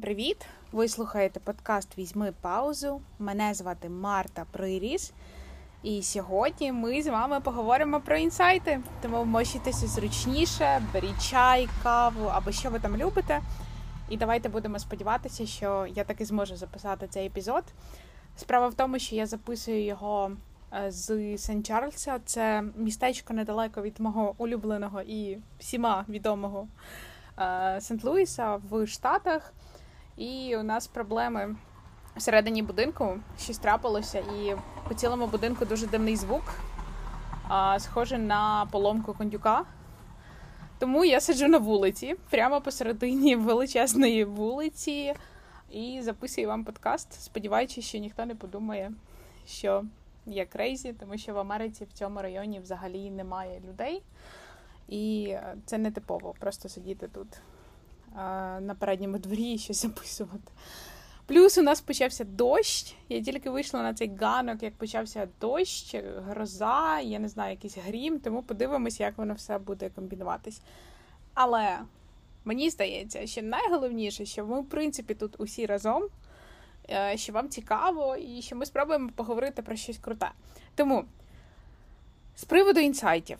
Привіт! Ви слухаєте подкаст Візьми паузу. Мене звати Марта Приріс. І сьогодні ми з вами поговоримо про інсайти. Тому вмощуйтеся зручніше, беріть чай, каву або що ви там любите. І давайте будемо сподіватися, що я таки зможу записати цей епізод. Справа в тому, що я записую його е, з Сен-Чарльза. Це містечко недалеко від мого улюбленого і всіма відомого е, Сент-Луіса в Штатах. І у нас проблеми всередині будинку. Щось трапилося, і по цілому будинку дуже дивний звук, схожий на поломку кондюка. Тому я сиджу на вулиці, прямо посередині величезної вулиці, і записую вам подкаст, сподіваючись, що ніхто не подумає, що я crazy, тому що в Америці в цьому районі взагалі немає людей. І це не типово просто сидіти тут на передньому дворі і щось записувати. Плюс у нас почався дощ. Я тільки вийшла на цей ганок, як почався дощ, гроза, я не знаю, якийсь грім, тому подивимось, як воно все буде комбінуватись. Але мені здається, що найголовніше, що ми, в принципі, тут усі разом, е, що вам цікаво, і що ми спробуємо поговорити про щось круте. Тому з приводу інсайтів.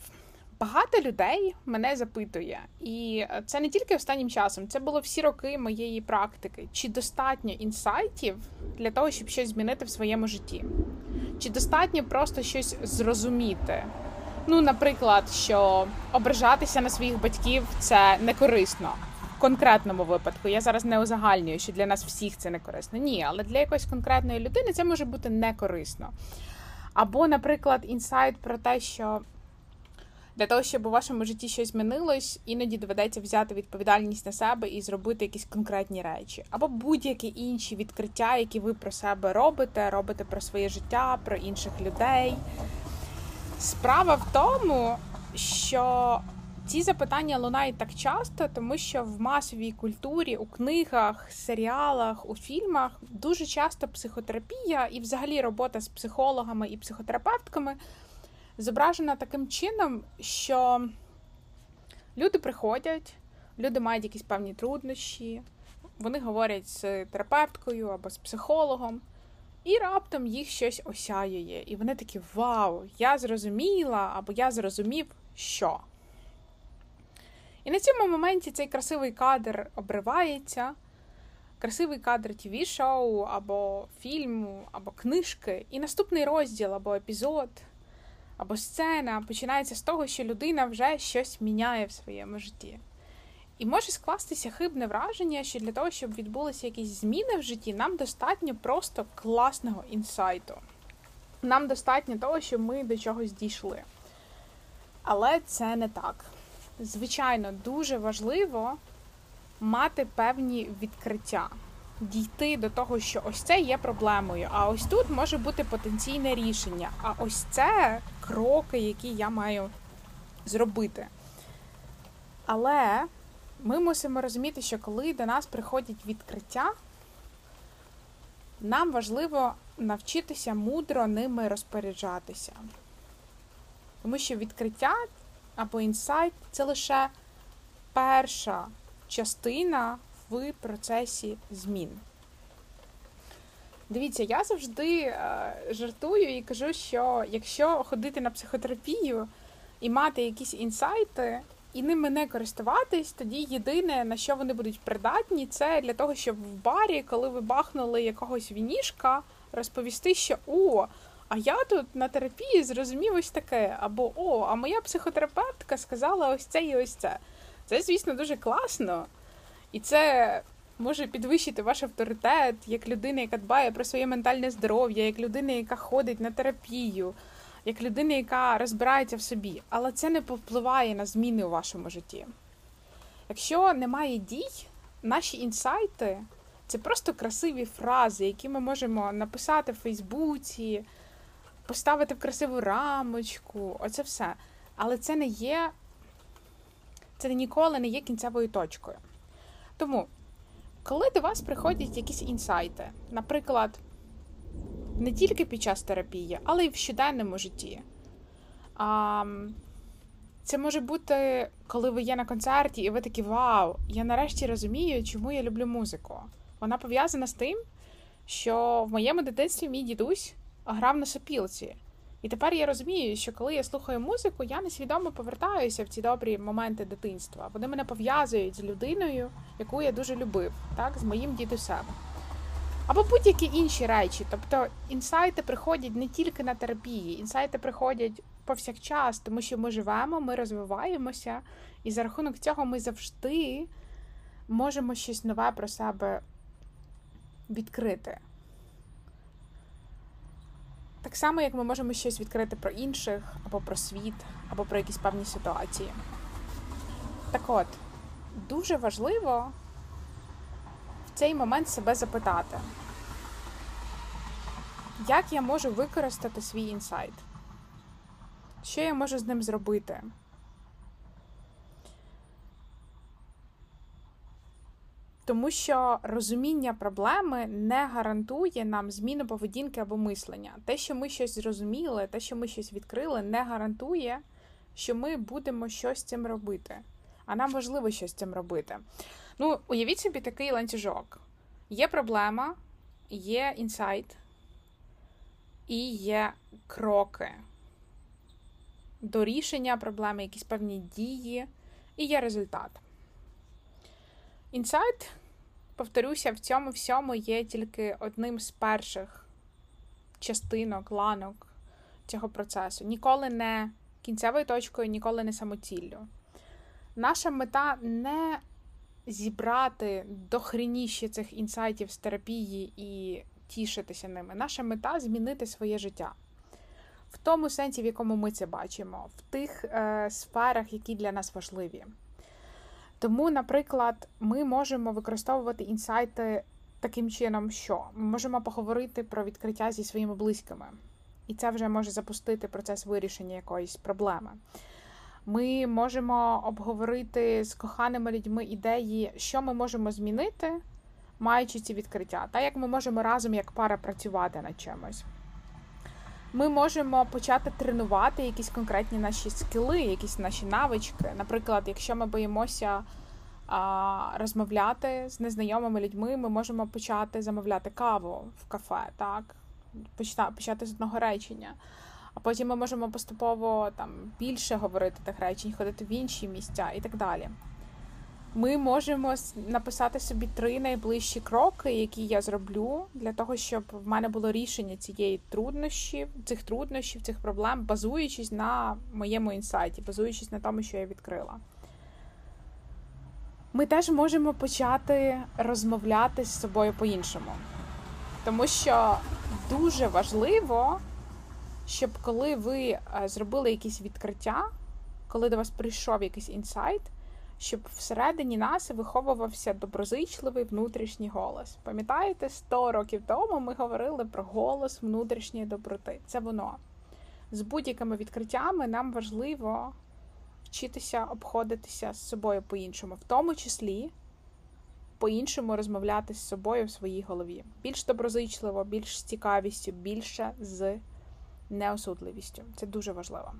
Багато людей мене запитує, і це не тільки останнім часом, це було всі роки моєї практики. Чи достатньо інсайтів для того, щоб щось змінити в своєму житті? Чи достатньо просто щось зрозуміти? Ну, наприклад, що ображатися на своїх батьків це не корисно. В конкретному випадку я зараз не узагальнюю, що для нас всіх це не корисно. Ні, але для якоїсь конкретної людини це може бути не корисно. Або, наприклад, інсайт про те, що. Для того, щоб у вашому житті щось змінилось, іноді доведеться взяти відповідальність на себе і зробити якісь конкретні речі, або будь-які інші відкриття, які ви про себе робите, робите про своє життя, про інших людей. Справа в тому, що ці запитання лунають так часто, тому що в масовій культурі, у книгах, серіалах, у фільмах дуже часто психотерапія і, взагалі, робота з психологами і психотерапевтками зображена таким чином, що люди приходять, люди мають якісь певні труднощі, вони говорять з терапевткою або з психологом, і раптом їх щось осяює. І вони такі: Вау, я зрозуміла, або я зрозумів, що. І на цьому моменті цей красивий кадр обривається. Красивий кадр тв шоу або фільму, або книжки, і наступний розділ або епізод або сцена починається з того, що людина вже щось міняє в своєму житті. І може скластися хибне враження, що для того, щоб відбулися якісь зміни в житті, нам достатньо просто класного інсайту. Нам достатньо того, щоб ми до чогось дійшли. Але це не так. Звичайно, дуже важливо мати певні відкриття дійти до того, що ось це є проблемою, а ось тут може бути потенційне рішення. А ось це кроки, які я маю зробити. Але ми мусимо розуміти, що коли до нас приходять відкриття, нам важливо навчитися мудро ними розпоряджатися. Тому що відкриття або інсайт це лише перша частина в процесі змін. Дивіться, я завжди е, жартую і кажу, що якщо ходити на психотерапію і мати якісь інсайти, і ними не користуватись, тоді єдине, на що вони будуть придатні, це для того, щоб в барі, коли ви бахнули якогось вінішка, розповісти, що о, а я тут на терапії зрозумів ось таке, або о, а моя психотерапевтка сказала ось це і ось це. Це, звісно, дуже класно. І це може підвищити ваш авторитет як людина, яка дбає про своє ментальне здоров'я, як людина, яка ходить на терапію, як людина, яка розбирається в собі. Але це не повпливає на зміни у вашому житті. Якщо немає дій, наші інсайти це просто красиві фрази, які ми можемо написати в Фейсбуці, поставити в красиву рамочку, оце все. Але це не є, це ніколи не є кінцевою точкою. Тому, коли до вас приходять якісь інсайти, наприклад, не тільки під час терапії, але й в щоденному житті. А, Це може бути, коли ви є на концерті, і ви такі вау, я нарешті розумію, чому я люблю музику. Вона пов'язана з тим, що в моєму дитинстві мій дідусь грав на сопілці. І тепер я розумію, що коли я слухаю музику, я несвідомо повертаюся в ці добрі моменти дитинства. Вони мене пов'язують з людиною, яку я дуже любив, так, з моїм дідусем. Або будь-які інші речі. Тобто інсайти приходять не тільки на терапії, інсайти приходять повсякчас, тому що ми живемо, ми розвиваємося, і за рахунок цього ми завжди можемо щось нове про себе відкрити. Так само, як ми можемо щось відкрити про інших, або про світ, або про якісь певні ситуації. Так от, дуже важливо в цей момент себе запитати, як я можу використати свій інсайт? Що я можу з ним зробити? Тому що розуміння проблеми не гарантує нам зміну поведінки або мислення. Те, що ми щось зрозуміли, те, що ми щось відкрили, не гарантує, що ми будемо щось з цим робити. А нам важливо щось з цим робити. Ну, уявіть собі такий ланцюжок. Є проблема, є інсайт і є кроки до рішення проблеми, якісь певні дії, і є результат. Інсайт, повторюся, в цьому всьому є тільки одним з перших частинок, ланок цього процесу. Ніколи не кінцевою точкою, ніколи не самоціллю. Наша мета не зібрати дохреніші цих інсайтів з терапії і тішитися ними. Наша мета змінити своє життя. В тому сенсі, в якому ми це бачимо, в тих е, сферах, які для нас важливі. Тому, наприклад, ми можемо використовувати інсайти таким чином, що ми можемо поговорити про відкриття зі своїми близькими, і це вже може запустити процес вирішення якоїсь проблеми. Ми можемо обговорити з коханими людьми ідеї, що ми можемо змінити, маючи ці відкриття, та як ми можемо разом як пара працювати над чимось. Ми можемо почати тренувати якісь конкретні наші скіли, якісь наші навички. Наприклад, якщо ми боїмося а, розмовляти з незнайомими людьми, ми можемо почати замовляти каву в кафе, так? Почати з одного речення. А потім ми можемо поступово там більше говорити тих речень, ходити в інші місця і так далі. Ми можемо написати собі три найближчі кроки, які я зроблю, для того, щоб в мене було рішення цієї труднощів, цих труднощів, цих проблем, базуючись на моєму інсайті, базуючись на тому, що я відкрила. Ми теж можемо почати розмовляти з собою по-іншому. Тому що дуже важливо, щоб коли ви е, зробили якісь відкриття, коли до вас прийшов якийсь інсайт щоб всередині нас виховувався доброзичливий внутрішній голос. Пам'ятаєте, 100 років тому ми говорили про голос внутрішньої доброти. Це воно. З будь-якими відкриттями нам важливо вчитися обходитися з собою по-іншому, в тому числі по-іншому розмовляти з собою в своїй голові. Більш доброзичливо, більш з цікавістю, більше з неосудливістю. Це дуже важливо.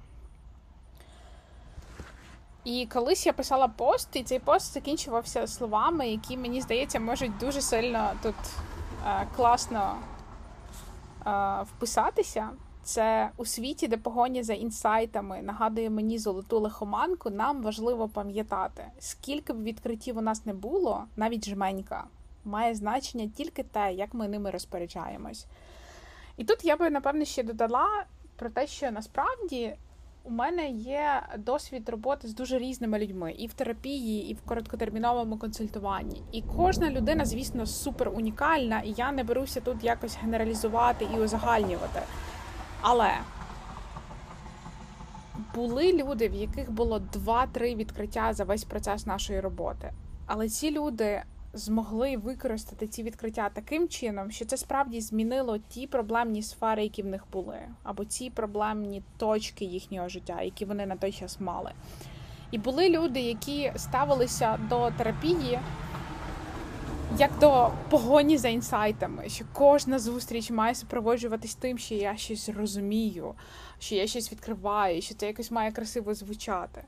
І колись я писала пост, і цей пост закінчувався словами, які, мені здається, можуть дуже сильно тут е, класно е, вписатися. Це у світі, де погоня за інсайтами нагадує мені золоту лихоманку, нам важливо пам'ятати, скільки б відкриттів у нас не було, навіть жменька, має значення тільки те, як ми ними розпоряджаємось. І тут я би, напевне, ще додала про те, що насправді у мене є досвід роботи з дуже різними людьми і в терапії, і в короткотерміновому консультуванні. І кожна людина, звісно, супер унікальна, і я не беруся тут якось генералізувати і узагальнювати. Але були люди, в яких було 2-3 відкриття за весь процес нашої роботи. Але ці люди змогли використати ці відкриття таким чином, що це справді змінило ті проблемні сфери, які в них були, або ті проблемні точки їхнього життя, які вони на той час мали. І були люди, які ставилися до терапії. Як до погоні за інсайтами, що кожна зустріч має супроводжуватись тим, що я щось розумію, що я щось відкриваю, що це якось має красиво звучати.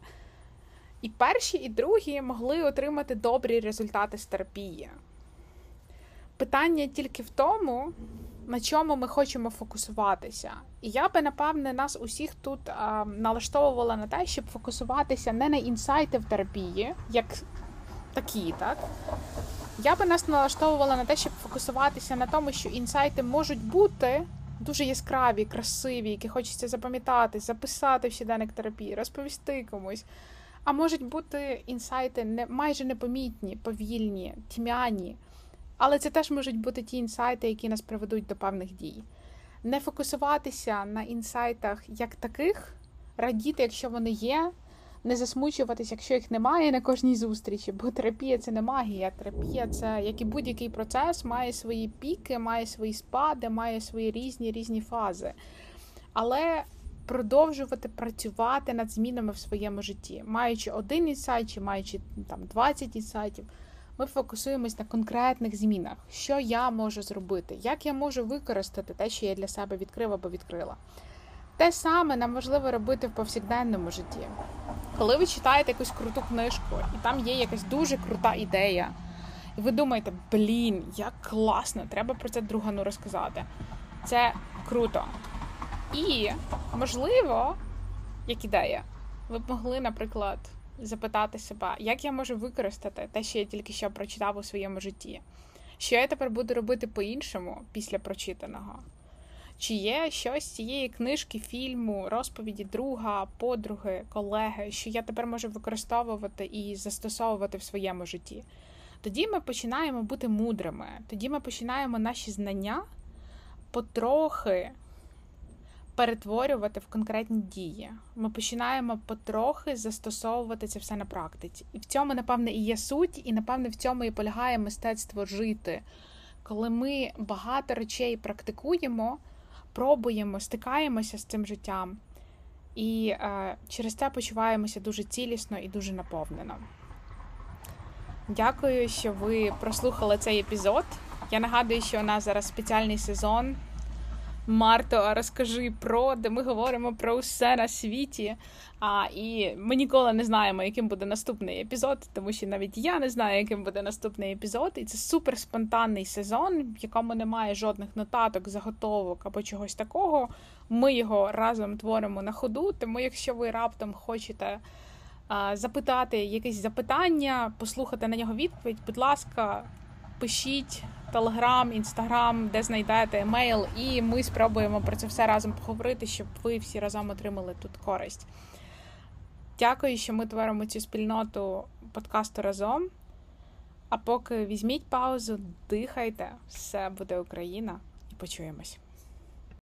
І перші, і другі могли отримати добрі результати з терапії. Питання тільки в тому, на чому ми хочемо фокусуватися. І я би, напевне, нас усіх тут а, налаштовувала на те, щоб фокусуватися не на інсайти в терапії, як такі, так? Я би нас налаштовувала на те, щоб фокусуватися на тому, що інсайти можуть бути дуже яскраві, красиві, які хочеться запам'ятати, записати в щоденник терапії, розповісти комусь. А можуть бути інсайти не майже непомітні, повільні, тьмяні. Але це теж можуть бути ті інсайти, які нас приведуть до певних дій. Не фокусуватися на інсайтах як таких, радіти, якщо вони є, не засмучуватись, якщо їх немає на кожній зустрічі, бо терапія це не магія. Терапія це, як і будь-який процес, має свої піки, має свої спади, має свої різні різні фази. Але продовжувати працювати над змінами в своєму житті, маючи один інсайт, чи маючи там 20 інсайтів, ми фокусуємось на конкретних змінах, що я можу зробити, як я можу використати те, що я для себе відкрив або відкрила. Те саме нам важливо робити в повсякденному житті. Коли ви читаєте якусь круту книжку, і там є якась дуже крута ідея, і ви думаєте, блін, як класно, треба про це другану розказати. Це круто. І, можливо, як ідея, ви б могли, наприклад, запитати себе, як я можу використати те, що я тільки що прочитав у своєму житті, що я тепер буду робити по-іншому після прочитаного. Чи є щось з цієї книжки, фільму, розповіді друга, подруги, колеги, що я тепер можу використовувати і застосовувати в своєму житті? Тоді ми починаємо бути мудрими, тоді ми починаємо наші знання потрохи перетворювати в конкретні дії. Ми починаємо потрохи застосовувати це все на практиці. І в цьому, напевне, і є суть, і напевне в цьому і полягає мистецтво жити. Коли ми багато речей практикуємо, пробуємо, стикаємося з цим життям, і е, через це почуваємося дуже цілісно і дуже наповнено. Дякую, що ви прослухали цей епізод. Я нагадую, що у нас зараз спеціальний сезон. Марто, розкажи про де ми говоримо про все на світі. А і ми ніколи не знаємо, яким буде наступний епізод, тому що навіть я не знаю, яким буде наступний епізод. І це супер спонтанний сезон, в якому немає жодних нотаток, заготовок або чогось такого. Ми його разом творимо на ходу. Тому, якщо ви раптом хочете запитати якесь запитання, послухати на нього відповідь, будь ласка, пишіть. Телеграм, інстаграм, де знайдете емейл, і ми спробуємо про це все разом поговорити, щоб ви всі разом отримали тут користь. Дякую, що ми творимо цю спільноту подкасту разом. А поки візьміть паузу, дихайте, все буде Україна, і почуємось.